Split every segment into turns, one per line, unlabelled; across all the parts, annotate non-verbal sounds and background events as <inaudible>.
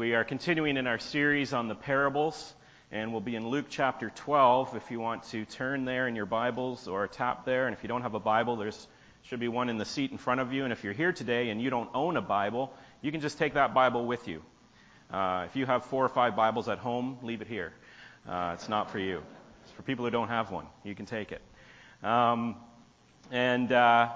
We are continuing in our series on the parables, and we'll be in Luke chapter 12 if you want to turn there in your Bibles or tap there. And if you don't have a Bible, there's should be one in the seat in front of you. And if you're here today and you don't own a Bible, you can just take that Bible with you. Uh, if you have four or five Bibles at home, leave it here. Uh, it's not for you. It's for people who don't have one. You can take it. Um, and uh,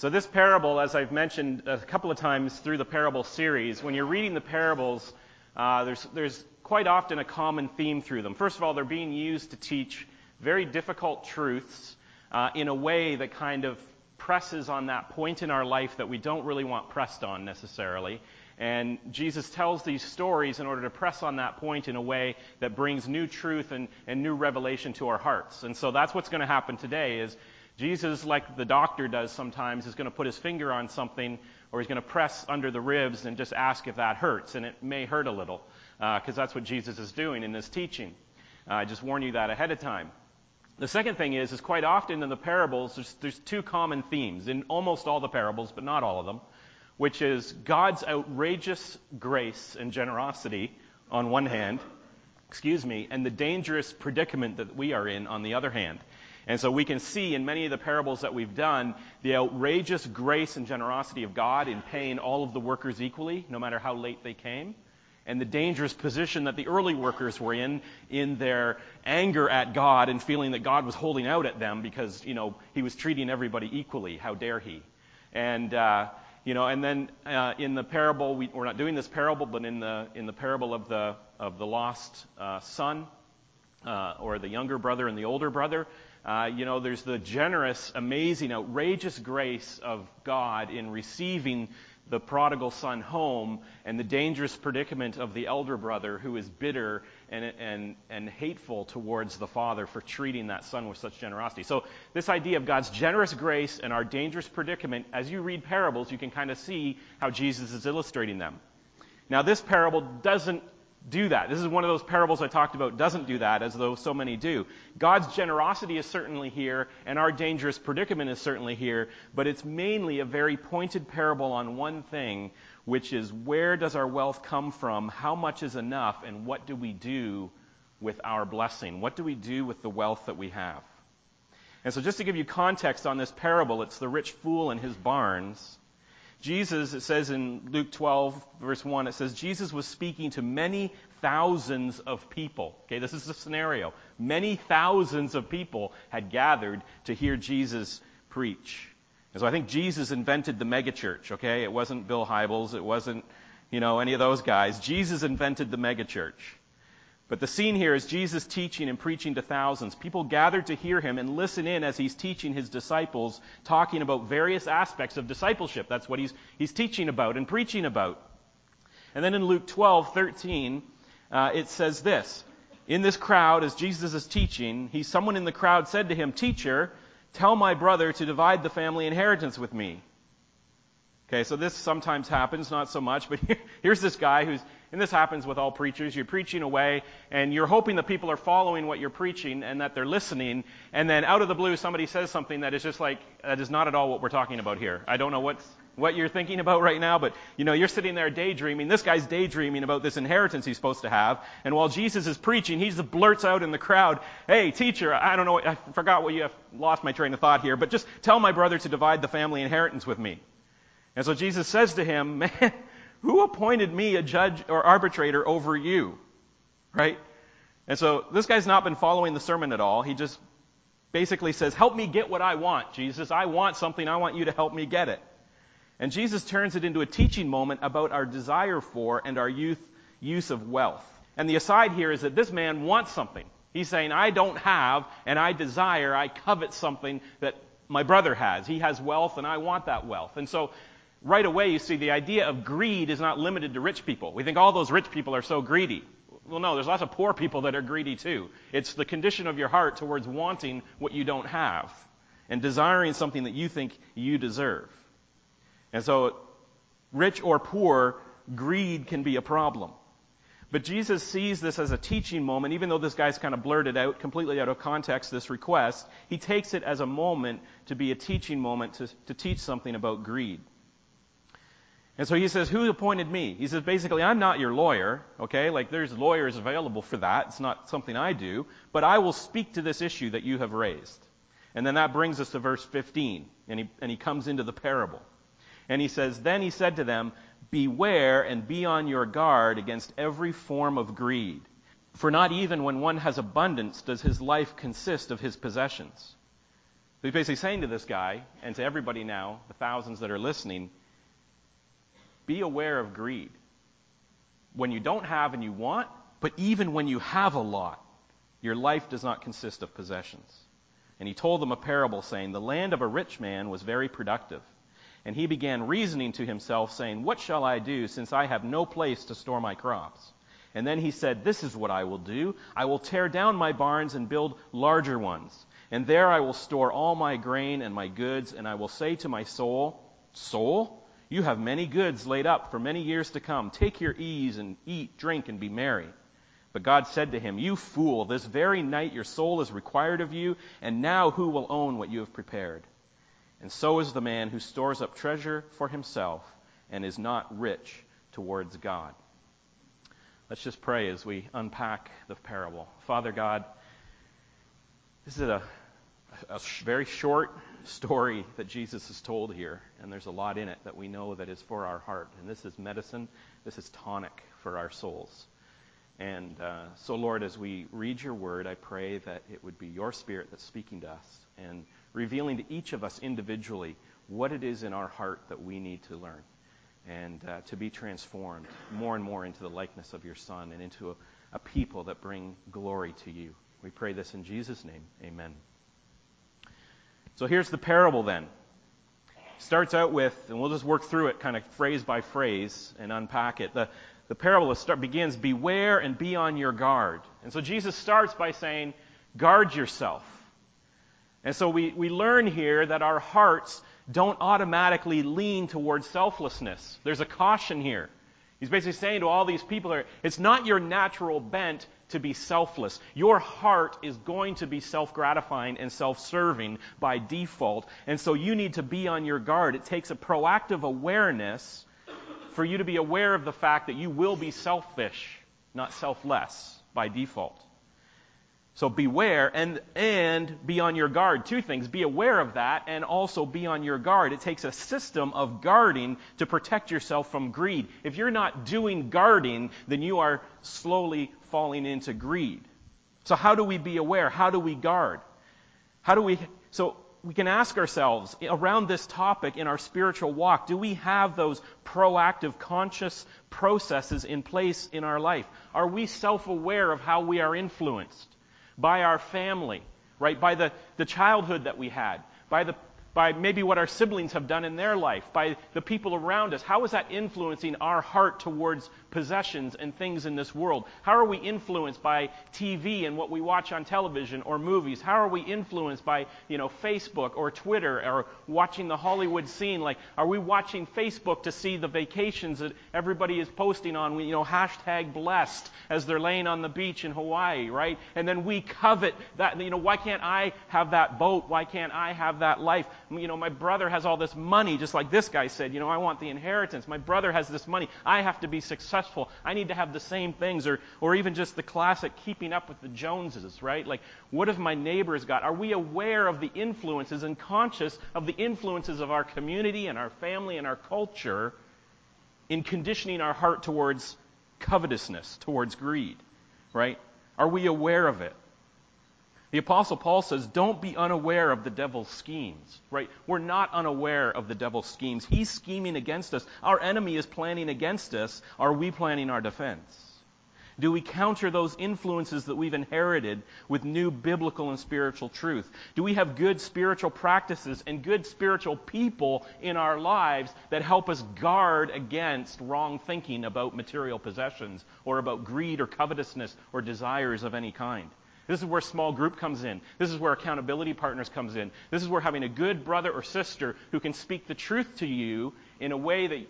so, this parable, as I've mentioned a couple of times through the parable series, when you're reading the parables, uh, there's, there's quite often a common theme through them. First of all, they're being used to teach very difficult truths uh, in a way that kind of presses on that point in our life that we don't really want pressed on necessarily. And Jesus tells these stories in order to press on that point in a way that brings new truth and, and new revelation to our hearts. And so that's what's going to happen today is Jesus, like the doctor does sometimes, is going to put his finger on something or he's going to press under the ribs and just ask if that hurts. And it may hurt a little because uh, that's what Jesus is doing in this teaching. Uh, I just warn you that ahead of time. The second thing is, is quite often in the parables, there's, there's two common themes in almost all the parables, but not all of them, which is God's outrageous grace and generosity on one hand, excuse me, and the dangerous predicament that we are in on the other hand. And so we can see in many of the parables that we've done the outrageous grace and generosity of God in paying all of the workers equally, no matter how late they came, and the dangerous position that the early workers were in, in their anger at God and feeling that God was holding out at them because, you know, he was treating everybody equally. How dare he? And, uh, you know, and then uh, in the parable, we, are not doing this parable, but in the, in the parable of the, of the lost uh, son, uh, or the younger brother and the older brother, uh, you know, there's the generous, amazing, outrageous grace of God in receiving the prodigal son home and the dangerous predicament of the elder brother who is bitter and, and, and hateful towards the father for treating that son with such generosity. So, this idea of God's generous grace and our dangerous predicament, as you read parables, you can kind of see how Jesus is illustrating them. Now, this parable doesn't do that. This is one of those parables I talked about doesn't do that, as though so many do. God's generosity is certainly here, and our dangerous predicament is certainly here, but it's mainly a very pointed parable on one thing, which is where does our wealth come from, how much is enough, and what do we do with our blessing? What do we do with the wealth that we have? And so, just to give you context on this parable, it's the rich fool and his barns. Jesus, it says in Luke 12, verse 1, it says, Jesus was speaking to many thousands of people. Okay, this is the scenario. Many thousands of people had gathered to hear Jesus preach. And so I think Jesus invented the megachurch, okay? It wasn't Bill Hybels, it wasn't, you know, any of those guys. Jesus invented the megachurch. But the scene here is Jesus teaching and preaching to thousands. People gathered to hear him and listen in as he's teaching his disciples, talking about various aspects of discipleship. That's what he's, he's teaching about and preaching about. And then in Luke 12, 13, uh, it says this. In this crowd, as Jesus is teaching, he, someone in the crowd said to him, Teacher, tell my brother to divide the family inheritance with me. Okay, so this sometimes happens, not so much, but <laughs> here's this guy who's and this happens with all preachers. You're preaching away, and you're hoping that people are following what you're preaching and that they're listening. And then out of the blue, somebody says something that is just like, that is not at all what we're talking about here. I don't know what's, what you're thinking about right now, but you know, you're sitting there daydreaming. This guy's daydreaming about this inheritance he's supposed to have. And while Jesus is preaching, he just blurts out in the crowd, Hey, teacher, I don't know, I forgot what you have lost my train of thought here, but just tell my brother to divide the family inheritance with me. And so Jesus says to him, <laughs> Man, who appointed me a judge or arbitrator over you? Right? And so this guy's not been following the sermon at all. He just basically says, Help me get what I want, Jesus. I want something. I want you to help me get it. And Jesus turns it into a teaching moment about our desire for and our youth use of wealth. And the aside here is that this man wants something. He's saying, I don't have, and I desire, I covet something that my brother has. He has wealth, and I want that wealth. And so right away you see the idea of greed is not limited to rich people. We think all those rich people are so greedy. Well, no, there's lots of poor people that are greedy too. It's the condition of your heart towards wanting what you don't have and desiring something that you think you deserve. And so, rich or poor, greed can be a problem. But Jesus sees this as a teaching moment, even though this guy's kind of blurted out, completely out of context, this request. He takes it as a moment to be a teaching moment to, to teach something about greed. And so he says, Who appointed me? He says, basically, I'm not your lawyer, okay? Like, there's lawyers available for that. It's not something I do. But I will speak to this issue that you have raised. And then that brings us to verse 15. And he, and he comes into the parable. And he says, Then he said to them, Beware and be on your guard against every form of greed. For not even when one has abundance does his life consist of his possessions. So he's basically saying to this guy, and to everybody now, the thousands that are listening, be aware of greed. When you don't have and you want, but even when you have a lot, your life does not consist of possessions. And he told them a parable saying, The land of a rich man was very productive. And he began reasoning to himself, saying, What shall I do, since I have no place to store my crops? And then he said, This is what I will do. I will tear down my barns and build larger ones. And there I will store all my grain and my goods, and I will say to my soul, Soul, you have many goods laid up for many years to come. Take your ease and eat, drink, and be merry. But God said to him, You fool, this very night your soul is required of you, and now who will own what you have prepared? And so is the man who stores up treasure for himself and is not rich towards God. Let's just pray as we unpack the parable. Father God, this is a, a very short story that Jesus has told here, and there's a lot in it that we know that is for our heart. And this is medicine, this is tonic for our souls. And uh, so, Lord, as we read your word, I pray that it would be your spirit that's speaking to us and revealing to each of us individually what it is in our heart that we need to learn and uh, to be transformed more and more into the likeness of your Son and into a, a people that bring glory to you. We pray this in Jesus' name. Amen. So here's the parable then. Starts out with, and we'll just work through it kind of phrase by phrase and unpack it. The, the parable start, begins, Beware and be on your guard. And so Jesus starts by saying, Guard yourself. And so we, we learn here that our hearts don't automatically lean towards selflessness. There's a caution here. He's basically saying to all these people, it's not your natural bent to be selfless. Your heart is going to be self gratifying and self serving by default. And so you need to be on your guard. It takes a proactive awareness for you to be aware of the fact that you will be selfish, not selfless by default. So beware and, and be on your guard. Two things. Be aware of that and also be on your guard. It takes a system of guarding to protect yourself from greed. If you're not doing guarding, then you are slowly falling into greed. So how do we be aware? How do we guard? How do we, so we can ask ourselves around this topic in our spiritual walk, do we have those proactive, conscious processes in place in our life? Are we self-aware of how we are influenced? By our family, right? By the, the childhood that we had, by the by maybe what our siblings have done in their life, by the people around us. How is that influencing our heart towards possessions and things in this world? How are we influenced by TV and what we watch on television or movies? How are we influenced by, you know, Facebook or Twitter or watching the Hollywood scene? Like, are we watching Facebook to see the vacations that everybody is posting on, you know, hashtag blessed as they're laying on the beach in Hawaii, right? And then we covet that, you know, why can't I have that boat? Why can't I have that life? You know, my brother has all this money, just like this guy said, you know, I want the inheritance. My brother has this money. I have to be successful successful. I need to have the same things, or, or even just the classic keeping up with the Joneses, right? Like, what have my neighbors got? Are we aware of the influences and conscious of the influences of our community and our family and our culture in conditioning our heart towards covetousness, towards greed, right? Are we aware of it? The apostle Paul says, don't be unaware of the devil's schemes, right? We're not unaware of the devil's schemes. He's scheming against us. Our enemy is planning against us. Are we planning our defense? Do we counter those influences that we've inherited with new biblical and spiritual truth? Do we have good spiritual practices and good spiritual people in our lives that help us guard against wrong thinking about material possessions or about greed or covetousness or desires of any kind? This is where small group comes in. This is where accountability partners comes in. This is where having a good brother or sister who can speak the truth to you in a way that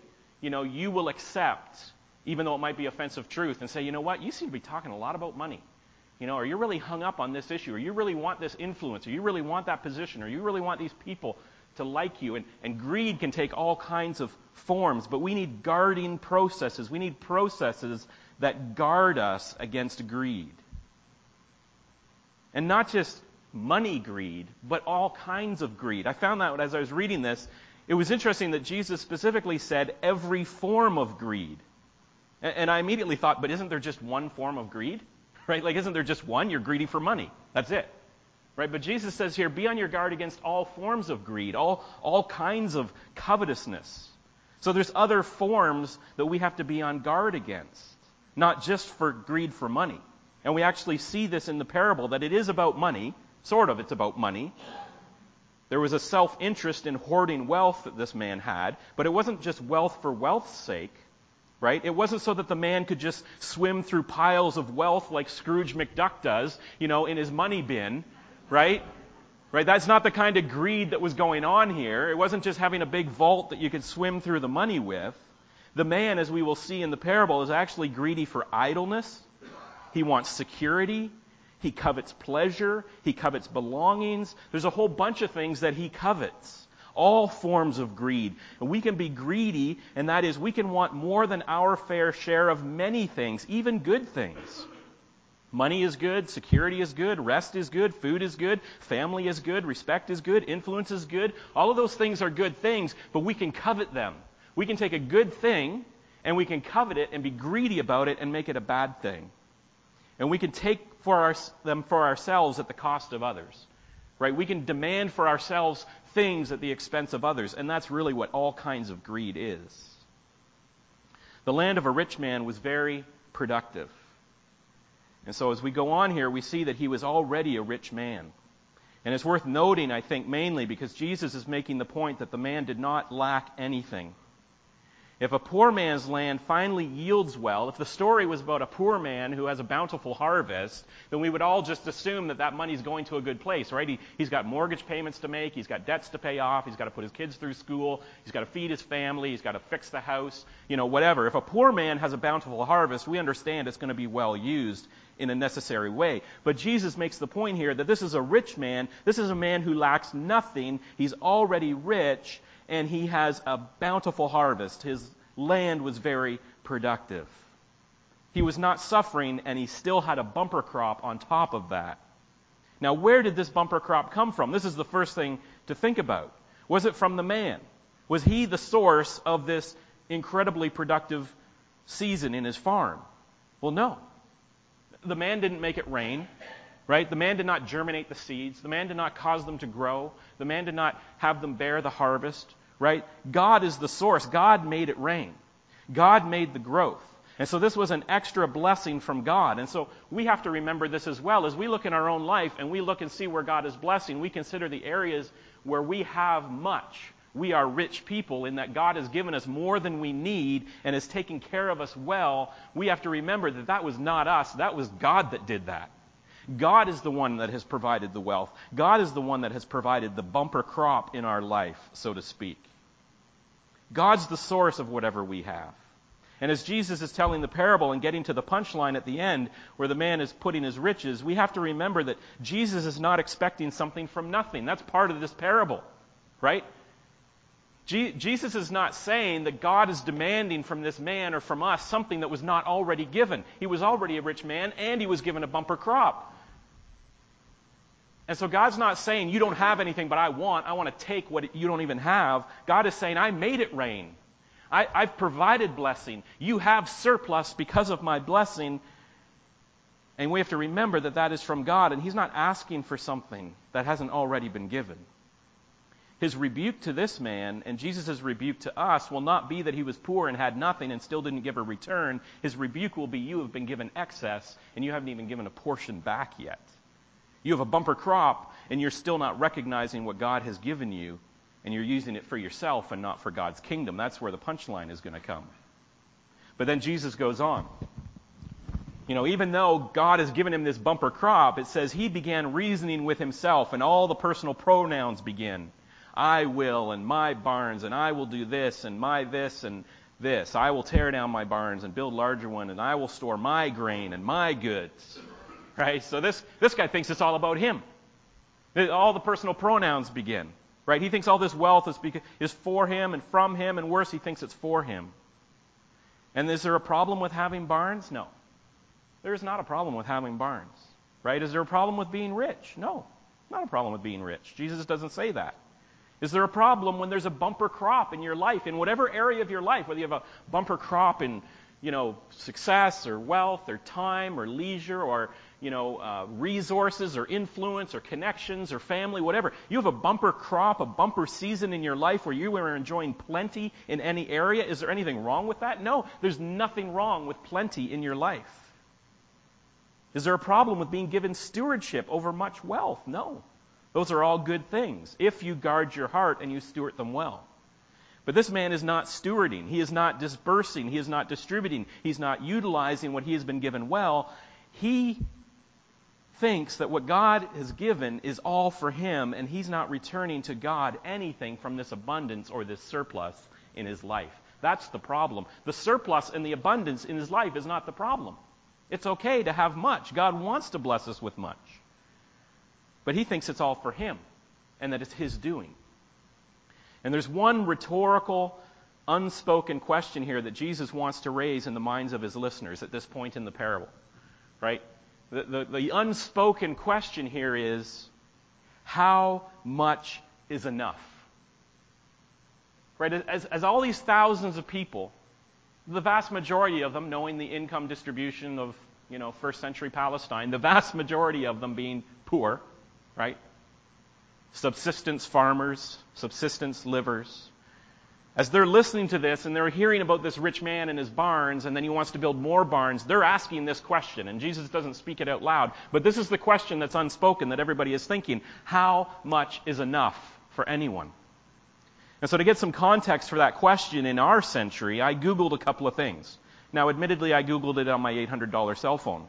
you know you will accept, even though it might be offensive truth, and say, you know what, you seem to be talking a lot about money. You know, or you're really hung up on this issue, or you really want this influence, or you really want that position, or you really want these people to like you. And, and greed can take all kinds of forms, but we need guarding processes. We need processes that guard us against greed. And not just money greed, but all kinds of greed. I found that as I was reading this, it was interesting that Jesus specifically said every form of greed. And I immediately thought, but isn't there just one form of greed? Right? Like, isn't there just one? You're greedy for money. That's it. Right? But Jesus says here, be on your guard against all forms of greed, all, all kinds of covetousness. So there's other forms that we have to be on guard against, not just for greed for money. And we actually see this in the parable that it is about money, sort of, it's about money. There was a self interest in hoarding wealth that this man had, but it wasn't just wealth for wealth's sake, right? It wasn't so that the man could just swim through piles of wealth like Scrooge McDuck does, you know, in his money bin, right? Right? That's not the kind of greed that was going on here. It wasn't just having a big vault that you could swim through the money with. The man, as we will see in the parable, is actually greedy for idleness. He wants security. He covets pleasure. He covets belongings. There's a whole bunch of things that he covets. All forms of greed. And we can be greedy, and that is, we can want more than our fair share of many things, even good things. Money is good, security is good, rest is good, food is good, family is good, respect is good, influence is good. All of those things are good things, but we can covet them. We can take a good thing and we can covet it and be greedy about it and make it a bad thing. And we can take for our, them for ourselves at the cost of others. Right? We can demand for ourselves things at the expense of others, and that's really what all kinds of greed is. The land of a rich man was very productive. And so as we go on here, we see that he was already a rich man. And it's worth noting, I think, mainly because Jesus is making the point that the man did not lack anything. If a poor man's land finally yields well, if the story was about a poor man who has a bountiful harvest, then we would all just assume that that money's going to a good place, right? He, he's got mortgage payments to make, he's got debts to pay off, he's got to put his kids through school, he's got to feed his family, he's got to fix the house, you know, whatever. If a poor man has a bountiful harvest, we understand it's going to be well used in a necessary way. But Jesus makes the point here that this is a rich man, this is a man who lacks nothing, he's already rich, and he has a bountiful harvest. His land was very productive. He was not suffering, and he still had a bumper crop on top of that. Now, where did this bumper crop come from? This is the first thing to think about. Was it from the man? Was he the source of this incredibly productive season in his farm? Well, no. The man didn't make it rain, right? The man did not germinate the seeds. The man did not cause them to grow. The man did not have them bear the harvest right? God is the source. God made it rain. God made the growth. And so this was an extra blessing from God. And so we have to remember this as well. As we look in our own life and we look and see where God is blessing, we consider the areas where we have much. We are rich people in that God has given us more than we need and is taking care of us well. We have to remember that that was not us. That was God that did that. God is the one that has provided the wealth. God is the one that has provided the bumper crop in our life, so to speak. God's the source of whatever we have. And as Jesus is telling the parable and getting to the punchline at the end, where the man is putting his riches, we have to remember that Jesus is not expecting something from nothing. That's part of this parable, right? Je- Jesus is not saying that God is demanding from this man or from us something that was not already given. He was already a rich man and he was given a bumper crop. And so God's not saying, you don't have anything, but I want. I want to take what you don't even have. God is saying, I made it rain. I, I've provided blessing. You have surplus because of my blessing. And we have to remember that that is from God, and He's not asking for something that hasn't already been given. His rebuke to this man and Jesus' rebuke to us will not be that he was poor and had nothing and still didn't give a return. His rebuke will be you have been given excess and you haven't even given a portion back yet. You have a bumper crop, and you're still not recognizing what God has given you, and you're using it for yourself and not for God's kingdom. That's where the punchline is going to come. But then Jesus goes on. You know, even though God has given him this bumper crop, it says he began reasoning with himself, and all the personal pronouns begin. I will, and my barns, and I will do this, and my this, and this. I will tear down my barns and build larger one and I will store my grain and my goods. Right? So this, this guy thinks it's all about him. All the personal pronouns begin. Right? He thinks all this wealth is, is for him and from him, and worse, he thinks it's for him. And is there a problem with having barns? No. There is not a problem with having barns. Right? Is there a problem with being rich? No. Not a problem with being rich. Jesus doesn't say that. Is there a problem when there's a bumper crop in your life, in whatever area of your life, whether you have a bumper crop in, you know, success or wealth or time or leisure or, you know, uh, resources or influence or connections or family, whatever. You have a bumper crop, a bumper season in your life where you are enjoying plenty in any area. Is there anything wrong with that? No, there's nothing wrong with plenty in your life. Is there a problem with being given stewardship over much wealth? No. Those are all good things if you guard your heart and you steward them well. But this man is not stewarding. He is not dispersing. He is not distributing. He's not utilizing what he has been given well. He thinks that what God has given is all for him, and he's not returning to God anything from this abundance or this surplus in his life. That's the problem. The surplus and the abundance in his life is not the problem. It's okay to have much. God wants to bless us with much. But he thinks it's all for him and that it's his doing. And there's one rhetorical, unspoken question here that Jesus wants to raise in the minds of his listeners at this point in the parable. Right? The, the, the unspoken question here is how much is enough? Right? As, as all these thousands of people, the vast majority of them, knowing the income distribution of you know, first century Palestine, the vast majority of them being poor, right? Subsistence farmers, subsistence livers. As they're listening to this and they're hearing about this rich man and his barns, and then he wants to build more barns, they're asking this question, and Jesus doesn't speak it out loud. But this is the question that's unspoken that everybody is thinking How much is enough for anyone? And so, to get some context for that question in our century, I Googled a couple of things. Now, admittedly, I Googled it on my $800 cell phone.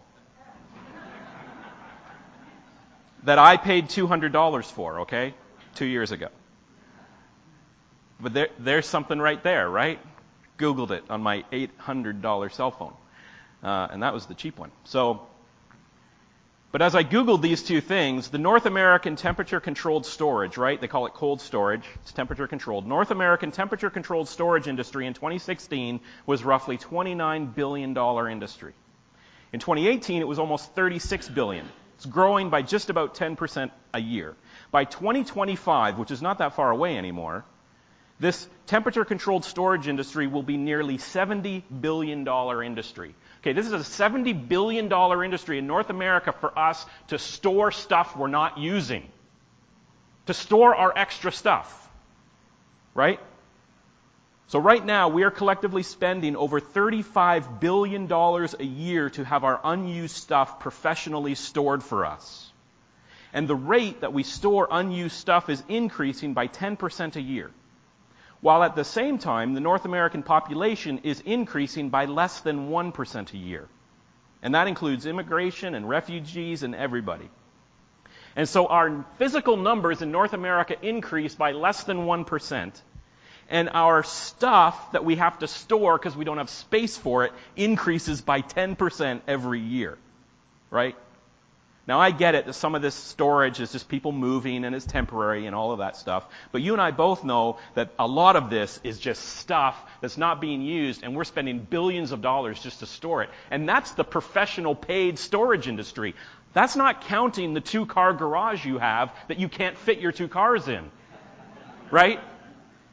that I paid $200 for, okay? Two years ago. But there, there's something right there, right? Googled it on my $800 cell phone. Uh, and that was the cheap one. So, but as I Googled these two things, the North American temperature controlled storage, right? They call it cold storage. It's temperature controlled. North American temperature controlled storage industry in 2016 was roughly $29 billion industry. In 2018, it was almost 36 billion. It's growing by just about 10% a year. By 2025, which is not that far away anymore, this temperature controlled storage industry will be nearly $70 billion industry. Okay, this is a $70 billion industry in North America for us to store stuff we're not using. To store our extra stuff. Right? So right now, we are collectively spending over $35 billion a year to have our unused stuff professionally stored for us. And the rate that we store unused stuff is increasing by 10% a year. While at the same time, the North American population is increasing by less than 1% a year. And that includes immigration and refugees and everybody. And so our physical numbers in North America increase by less than 1% and our stuff that we have to store because we don't have space for it increases by 10% every year. Right? Now I get it that some of this storage is just people moving and it's temporary and all of that stuff. But you and I both know that a lot of this is just stuff that's not being used and we're spending billions of dollars just to store it. And that's the professional paid storage industry. That's not counting the two car garage you have that you can't fit your two cars in. Right?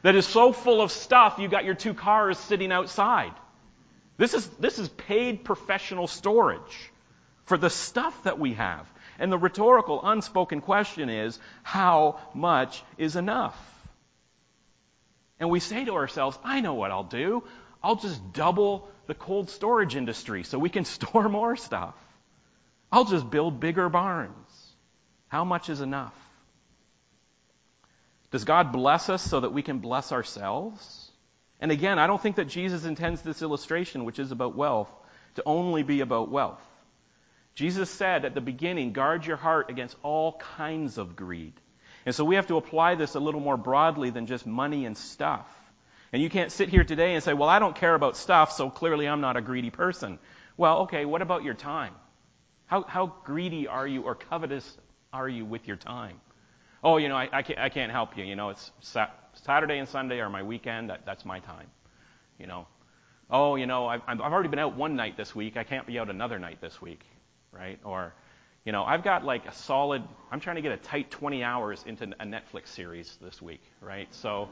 that is so full of stuff you got your two cars sitting outside. This is, this is paid professional storage for the stuff that we have. And the rhetorical, unspoken question is, how much is enough? And we say to ourselves, I know what I'll do. I'll just double the cold storage industry so we can <laughs> store more stuff. I'll just build bigger barns. How much is enough? Does God bless us so that we can bless ourselves? And again, I don't think that Jesus intends this illustration, which is about wealth, to only be about wealth. Jesus said at the beginning, guard your heart against all kinds of greed. And so we have to apply this a little more broadly than just money and stuff. And you can't sit here today and say, well, I don't care about stuff, so clearly I'm not a greedy person. Well, okay, what about your time? How, how greedy are you or covetous are you with your time? Oh, you know, I, I, can't, I can't help you. You know, it's sa- Saturday and Sunday are my weekend. That, that's my time. You know, oh, you know, I've, I've already been out one night this week. I can't be out another night this week, right? Or, you know, I've got like a solid, I'm trying to get a tight 20 hours into a Netflix series this week, right? So,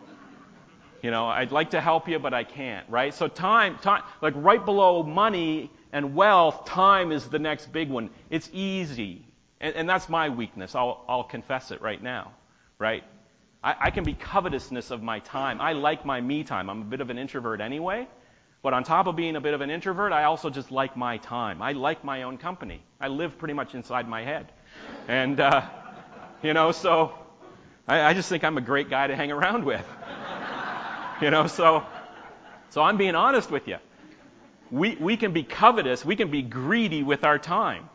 you know, I'd like to help you, but I can't, right? So time, time, like right below money and wealth, time is the next big one. It's easy. And, and that's my weakness. I'll, I'll confess it right now, right? I, I can be covetousness of my time. I like my me time. I'm a bit of an introvert anyway. But on top of being a bit of an introvert, I also just like my time. I like my own company. I live pretty much inside my head. And, uh, you know, so I, I just think I'm a great guy to hang around with. <laughs> you know, so, so I'm being honest with you. We, we can be covetous, we can be greedy with our time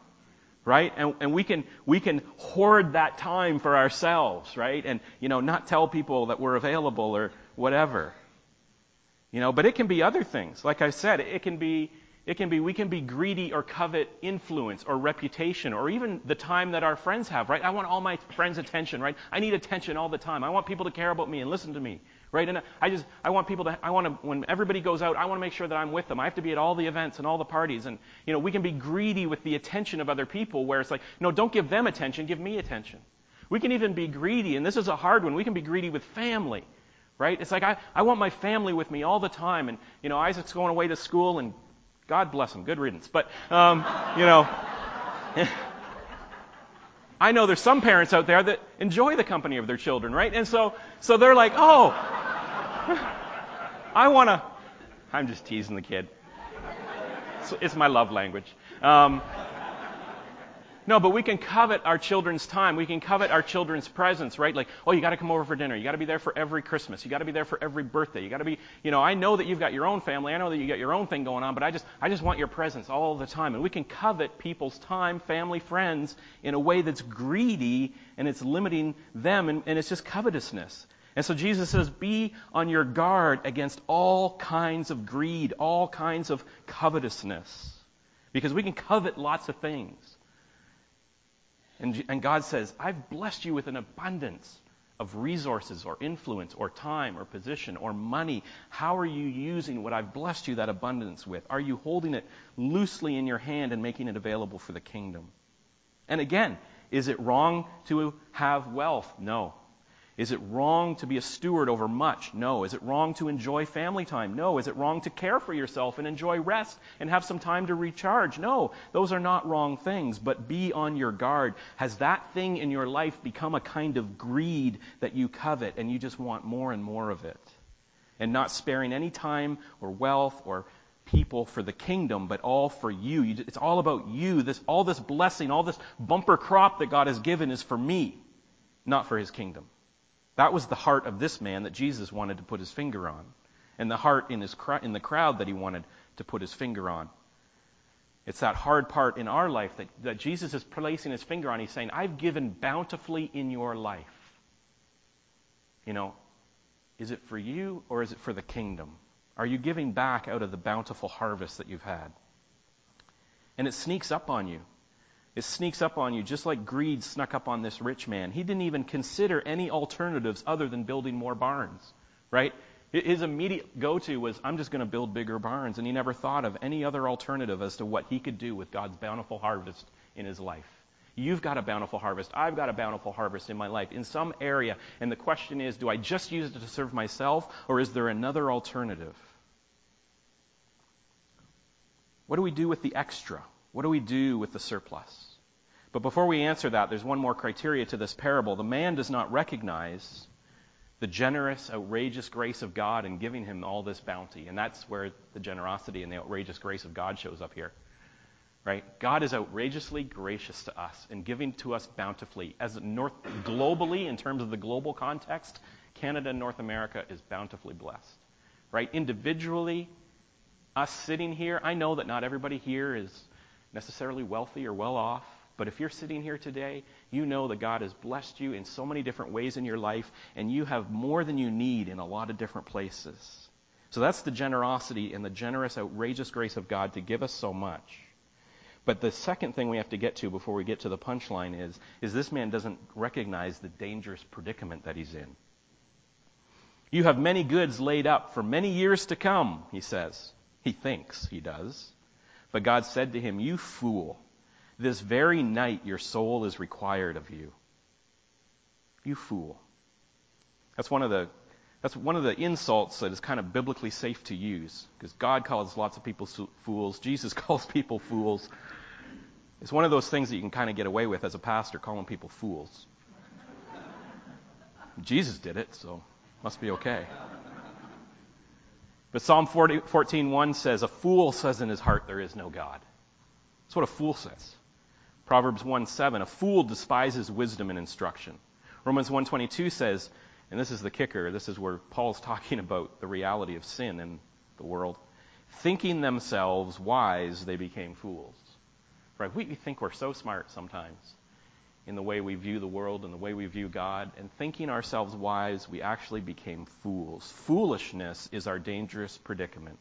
right? And, and we can, we can hoard that time for ourselves, right? And, you know, not tell people that we're available or whatever. You know, but it can be other things. Like I said, it can be, it can be, we can be greedy or covet influence or reputation or even the time that our friends have, right? I want all my friends' attention, right? I need attention all the time. I want people to care about me and listen to me, right? And I just, I want people to, I want to, when everybody goes out, I want to make sure that I'm with them. I have to be at all the events and all the parties. And, you know, we can be greedy with the attention of other people where it's like, no, don't give them attention, give me attention. We can even be greedy, and this is a hard one, we can be greedy with family, right? It's like, I, I want my family with me all the time. And, you know, Isaac's going away to school, and God bless him, good riddance. But, um, you know, <laughs> I know there's some parents out there that enjoy the company of their children, right? And so, so they're like, oh, <laughs> I want to. I'm just teasing the kid. It's, it's my love language. Um, no, but we can covet our children's time. We can covet our children's presence, right? Like, oh, you got to come over for dinner. You got to be there for every Christmas. You got to be there for every birthday. You got to be, you know, I know that you've got your own family. I know that you got your own thing going on, but I just, I just want your presence all the time. And we can covet people's time, family, friends, in a way that's greedy and it's limiting them, and, and it's just covetousness. And so Jesus says, be on your guard against all kinds of greed, all kinds of covetousness. Because we can covet lots of things. And, and God says, I've blessed you with an abundance of resources or influence or time or position or money. How are you using what I've blessed you that abundance with? Are you holding it loosely in your hand and making it available for the kingdom? And again, is it wrong to have wealth? No. Is it wrong to be a steward over much? No. Is it wrong to enjoy family time? No. Is it wrong to care for yourself and enjoy rest and have some time to recharge? No. Those are not wrong things, but be on your guard. Has that thing in your life become a kind of greed that you covet and you just want more and more of it? And not sparing any time or wealth or people for the kingdom, but all for you. It's all about you. This, all this blessing, all this bumper crop that God has given is for me, not for his kingdom. That was the heart of this man that Jesus wanted to put his finger on, and the heart in, his, in the crowd that he wanted to put his finger on. It's that hard part in our life that, that Jesus is placing his finger on. He's saying, I've given bountifully in your life. You know, is it for you or is it for the kingdom? Are you giving back out of the bountiful harvest that you've had? And it sneaks up on you. It sneaks up on you just like greed snuck up on this rich man. He didn't even consider any alternatives other than building more barns, right? His immediate go to was, I'm just going to build bigger barns. And he never thought of any other alternative as to what he could do with God's bountiful harvest in his life. You've got a bountiful harvest. I've got a bountiful harvest in my life in some area. And the question is, do I just use it to serve myself or is there another alternative? What do we do with the extra? What do we do with the surplus? But before we answer that, there's one more criteria to this parable. The man does not recognize the generous, outrageous grace of God in giving him all this bounty. And that's where the generosity and the outrageous grace of God shows up here. Right? God is outrageously gracious to us and giving to us bountifully. As North, globally, in terms of the global context, Canada and North America is bountifully blessed. Right? Individually, us sitting here, I know that not everybody here is necessarily wealthy or well off, but if you're sitting here today, you know that God has blessed you in so many different ways in your life, and you have more than you need in a lot of different places. So that's the generosity and the generous, outrageous grace of God to give us so much. But the second thing we have to get to before we get to the punchline is, is this man doesn't recognize the dangerous predicament that he's in. You have many goods laid up for many years to come, he says. He thinks he does. But God said to him, You fool, this very night your soul is required of you. You fool. That's one of the that's one of the insults that is kind of biblically safe to use because God calls lots of people fools. Jesus <laughs> calls people fools. It's one of those things that you can kind of get away with as a pastor, calling people fools. Jesus did it, so must be okay. But Psalm 14:1 says, "A fool says in his heart there is no God." That's what a fool says. Proverbs 1:7, "A fool despises wisdom and instruction." Romans 1:22 says, and this is the kicker, this is where Paul's <laughs> talking about the reality of sin in the world. Thinking themselves wise, they became fools. Right? We think we're so smart sometimes in the way we view the world and the way we view God, and thinking ourselves wise, we actually became fools. Foolishness is our dangerous predicament.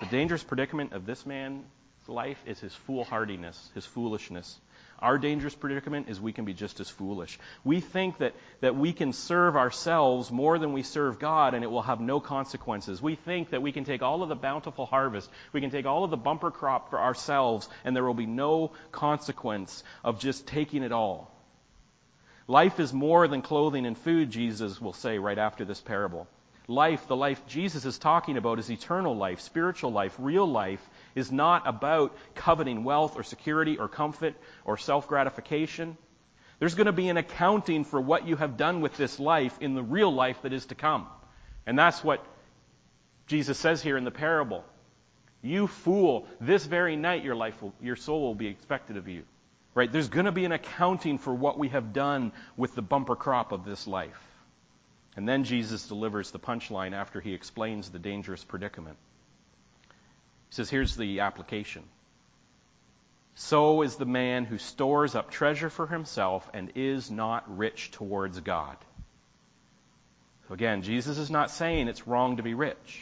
The dangerous predicament of this man's life is his foolhardiness, his foolishness. Our dangerous predicament is we can be just as foolish. We think that, that we can serve ourselves more than we serve God and it will have no consequences. We think that we can take all of the bountiful harvest, we can take all of the bumper crop for ourselves and there will be no consequence of just taking it all. Life is more than clothing and food, Jesus will say right after this parable life, the life Jesus is talking about, is eternal life, spiritual life, real life, is not about coveting wealth or security or comfort or self gratification. There's going to be an accounting for what you have done with this life in the real life that is to come. And that's what Jesus says here in the parable. You fool, this very night your life will, your soul will be expected of you. Right? There's going to be an accounting for what we have done with the bumper crop of this life. And then Jesus delivers the punchline after he explains the dangerous predicament. He says, Here's the application. So is the man who stores up treasure for himself and is not rich towards God. So again, Jesus is not saying it's wrong to be rich.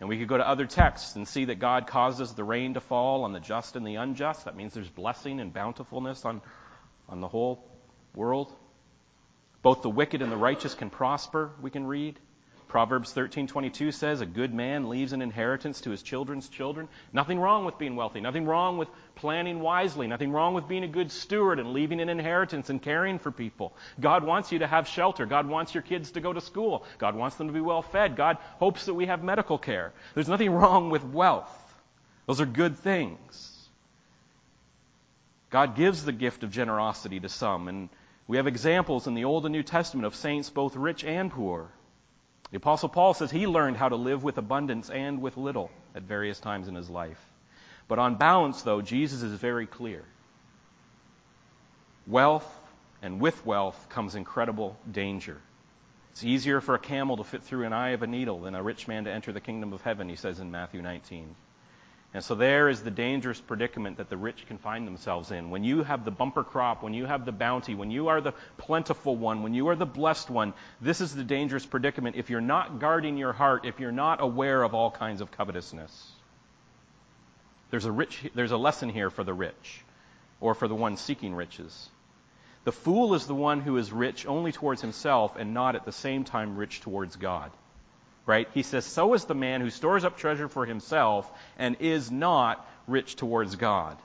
And we could go to other texts and see that God causes the rain to fall on the just and the unjust. That means there's blessing and bountifulness on, on the whole world. Both the wicked and the righteous can prosper, we can read. Proverbs 13:22 says a good man leaves an inheritance to his children's children. Nothing wrong with being wealthy, nothing wrong with planning wisely, nothing wrong with being a good steward and leaving an inheritance and caring for people. God wants you to have shelter. God wants your kids to go to school. God wants them to be well fed. God hopes that we have medical care. There's nothing <laughs> wrong with wealth. Those are good things. God gives the gift of generosity to some and we have examples in the Old and New Testament of saints both rich and poor. The Apostle Paul says he learned how to live with abundance and with little at various times in his life. But on balance, though, Jesus is very clear. Wealth, and with wealth comes incredible danger. It's easier for a camel to fit through an eye of a needle than a rich man to enter the kingdom of heaven, he says in Matthew 19. And so there is the dangerous predicament that the rich can find themselves in. When you have the bumper crop, when you have the bounty, when you are the plentiful one, when you are the blessed one, this is the dangerous predicament if you're not guarding your heart, if you're not aware of all kinds of covetousness. There's a rich, there's a lesson here for the rich, or for the one seeking riches. The fool is the one who is rich only towards himself and not at the same time rich towards God right? He says, So is the man who stores up treasure for himself and is not rich towards God.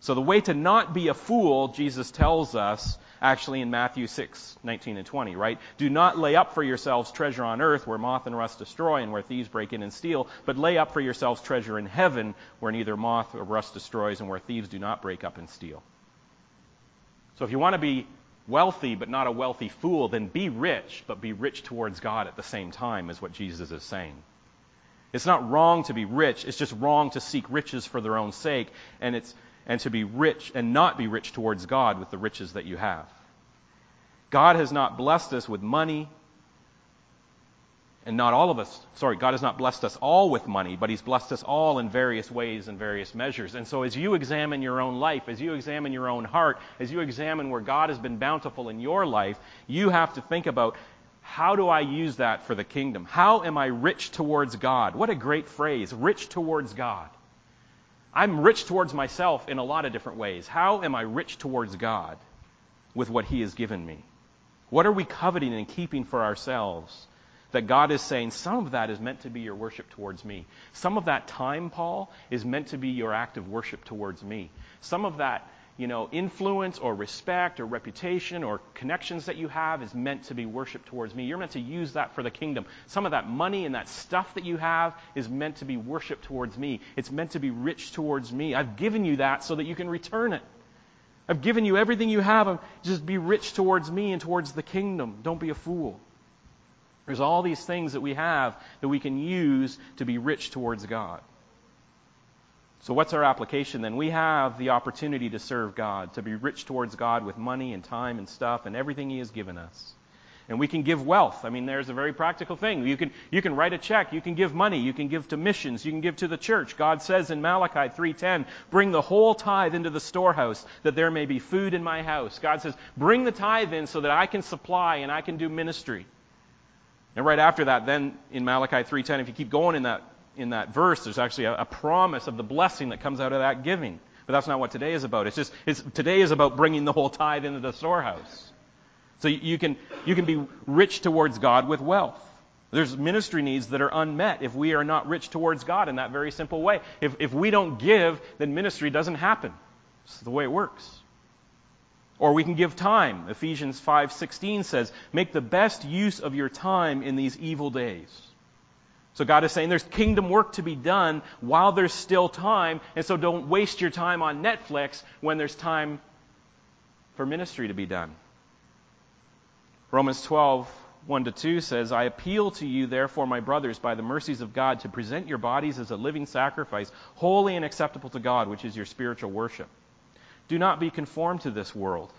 So the way to not be a fool, Jesus tells us, actually in Matthew 6, 19 and 20, right? Do not lay up for yourselves treasure on earth where moth and rust destroy and where thieves break in and steal, but lay up for yourselves treasure in heaven where neither moth or rust destroys and where thieves do not break up and steal. So if you want to be wealthy but not a wealthy fool, then be rich, but be rich towards God at the same time, is what Jesus is saying. It's not wrong to be rich, it's just wrong to seek riches for their own sake, and it's and to be rich and not be rich towards God with the riches that you have. God has not blessed us with money and not all of us, sorry, God has not blessed us all with money, but He's blessed us all in various ways and various measures. And so as you examine your own life, as you examine your own heart, as you examine where God has been bountiful in your life, you have to think about how do I use that for the kingdom? How am I rich towards God? What a great phrase, rich towards God. I'm rich towards myself in a lot of different ways. How am I rich towards God with what He has given me? What are we coveting and keeping for ourselves? That God is saying, some of that is meant to be your worship towards me. Some of that time, Paul, is meant to be your act of worship towards me. Some of that you know, influence or respect or reputation or connections that you have is meant to be worship towards me. You're meant to use that for the kingdom. Some of that money and that stuff that you have is meant to be worship towards me. It's meant to be rich towards me. I've given you that so that you can return it. I've given you everything you have. Just be rich towards me and towards the kingdom. Don't be a fool. There's all these things that we have that we can use to be rich towards God. So, what's our application then? We have the opportunity to serve God, to be rich towards God with money and time and stuff and everything He has given us. And we can give wealth. I mean, there's a very practical thing. You can, you can write a check. You can give money. You can give to missions. You can give to the church. God says in Malachi 3.10, bring the whole tithe into the storehouse that there may be food in my house. God says, bring the tithe in so that I can supply and I can do ministry. And right after that, then in Malachi 3.10, if you keep going in that in that verse, there's actually a, a, promise of the blessing that comes out of that giving. But that's not what today is about. It's just, it's, today is about bringing the whole tithe into the storehouse. So you, you can, you can be rich towards God with wealth. There's ministry needs that are unmet if we are not rich towards God in that very simple way. If, if we don't give, then ministry doesn't happen. It's the way it works. Or we can give time. Ephesians 5:16 says, "Make the best use of your time in these evil days." So God is saying there's kingdom work to be done while there's still time, and so don't waste your time on Netflix when there's time for ministry to be done. Romans 12, 1 to 2 says, I appeal to you, therefore, my brothers, by the mercies of God, to present your bodies as a living sacrifice, holy and acceptable to God, which is your spiritual worship. Do not be conformed to this world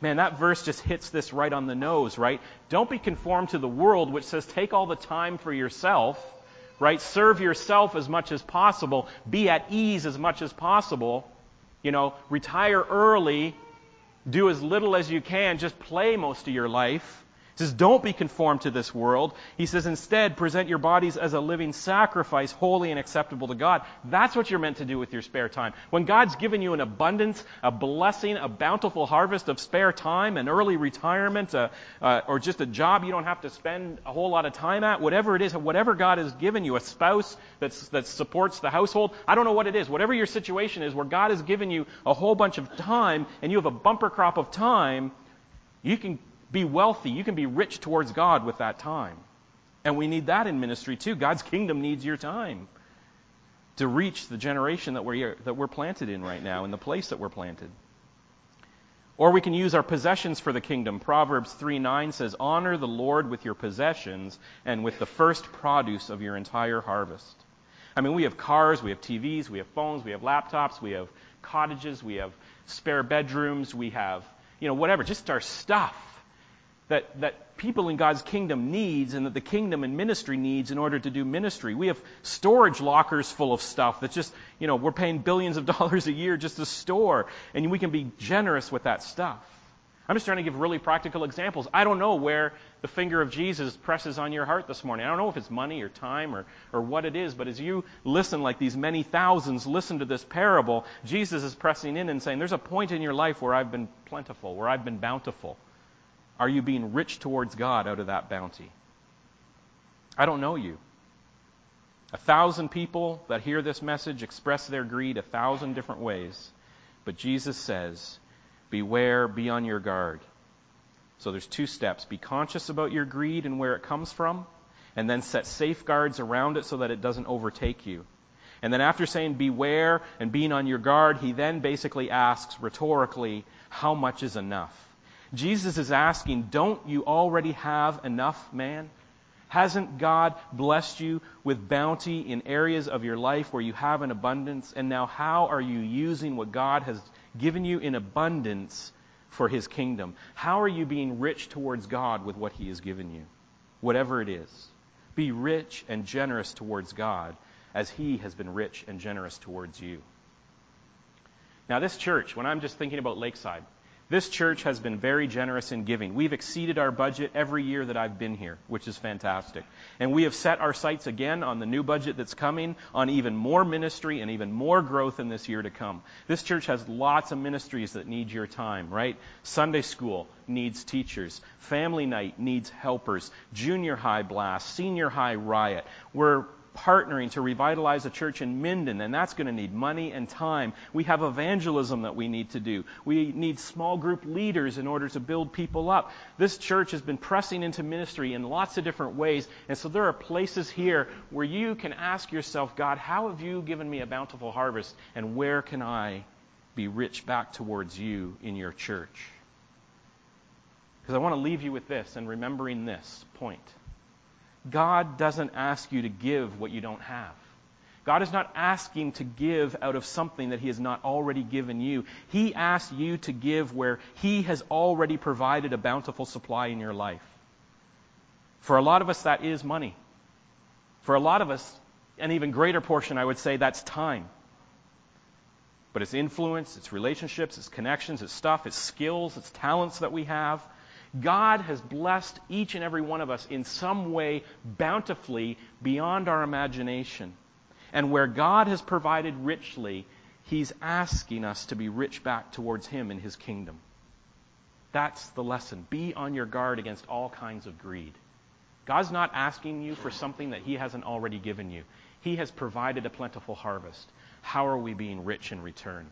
Man, that verse just hits this right on the nose, right? Don't be conformed to the world, which says take all the time for yourself, right? Serve yourself as much as possible. Be at ease as much as possible. You know, retire early. Do as little as you can. Just play most of your life. He says, don't be conformed to this world. He says, instead, present your bodies as a living sacrifice, holy and acceptable to God. That's what you're meant to do with your spare time. When God's given you an abundance, a blessing, a bountiful harvest of spare time, an early retirement, uh, uh, or just a job you don't have to spend a whole lot of time at, whatever it is, whatever God has given you, a spouse that's, that supports the household, I don't know what it is. Whatever your situation is, where God has given you a whole bunch of time, and you have a bumper crop of time, you can be wealthy. You can be rich towards God with that time. And we need that in ministry too. God's kingdom needs your time to reach the generation that we're, that we're planted in right now, in the place that we're planted. Or we can use our possessions for the kingdom. Proverbs 3 9 says, Honor the Lord with your possessions and with the first produce of your entire harvest. I mean, we have cars, we have TVs, we have phones, we have laptops, we have cottages, we have spare bedrooms, we have, you know, whatever, just our stuff that, that people in God's kingdom needs and that the kingdom and ministry needs in order to do ministry. We have storage lockers full of stuff that's just, you know, we're paying billions of <laughs> dollars a year just to store, and we can be generous with that stuff. I'm just trying to give really practical examples. I don't know where the finger of Jesus presses on your heart this morning. I don't know if it's money or time or, or what it is, but as you listen, like these many thousands listen to this parable, Jesus is pressing in and saying, There's a point in your life where I've been plentiful, where I've been bountiful. Are you being rich towards God out of that bounty? I don't know you. A thousand people that hear this message express their greed a thousand different ways. But Jesus says, Beware, be on your guard. So there's two steps. Be conscious about your greed and where it comes from, and then set safeguards around it so that it doesn't overtake you. And then after saying beware and being on your guard, he then basically asks rhetorically, How much is enough? Jesus is asking, Don't you already have enough, man? Hasn't God blessed you with bounty in areas of your life where you have an abundance? And now, how are you using what God has given you in abundance for His kingdom? How are you being rich towards God with what He has given you? Whatever it is. Be rich and generous towards God as He has been rich and generous towards you. Now, this church, when I'm just thinking about Lakeside, This church has been very generous in giving. We've exceeded our budget every year that I've been here, which is fantastic. And we have set our sights again on the new budget that's coming, on even more ministry and even more growth in this year to come. This church has lots of ministries that need your time, right? Sunday school needs teachers. Family night needs helpers. Junior high blast, senior high riot. We're partnering to revitalize a church in Minden, and that's going to need money and time. We have evangelism that we need to do. We need small group leaders in order to build people up. This church has been pressing into ministry in lots of different ways, and so there are places here where you can ask yourself, God, how have you given me a bountiful harvest, and where can I be rich back towards you in your church? Because I want to leave you with this and remembering this point. God doesn't ask you to give what you don't have. God is not asking to give out of something that He has not already given you. He asks you to give where He has already provided a bountiful supply in your life. For a lot of us, that is money. For a lot of us, an even greater portion, I would say, that's time. But it's influence, it's relationships, it's connections, it's stuff, it's skills, it's talents that we have. God has blessed each and every one of us in some way bountifully beyond our imagination. And where God has provided richly, He's asking us to be rich back towards Him in His kingdom. That's the lesson. Be on your guard against all kinds of greed. God's not asking you for something that He hasn't already given you. He has provided a plentiful harvest. How are we being rich in return?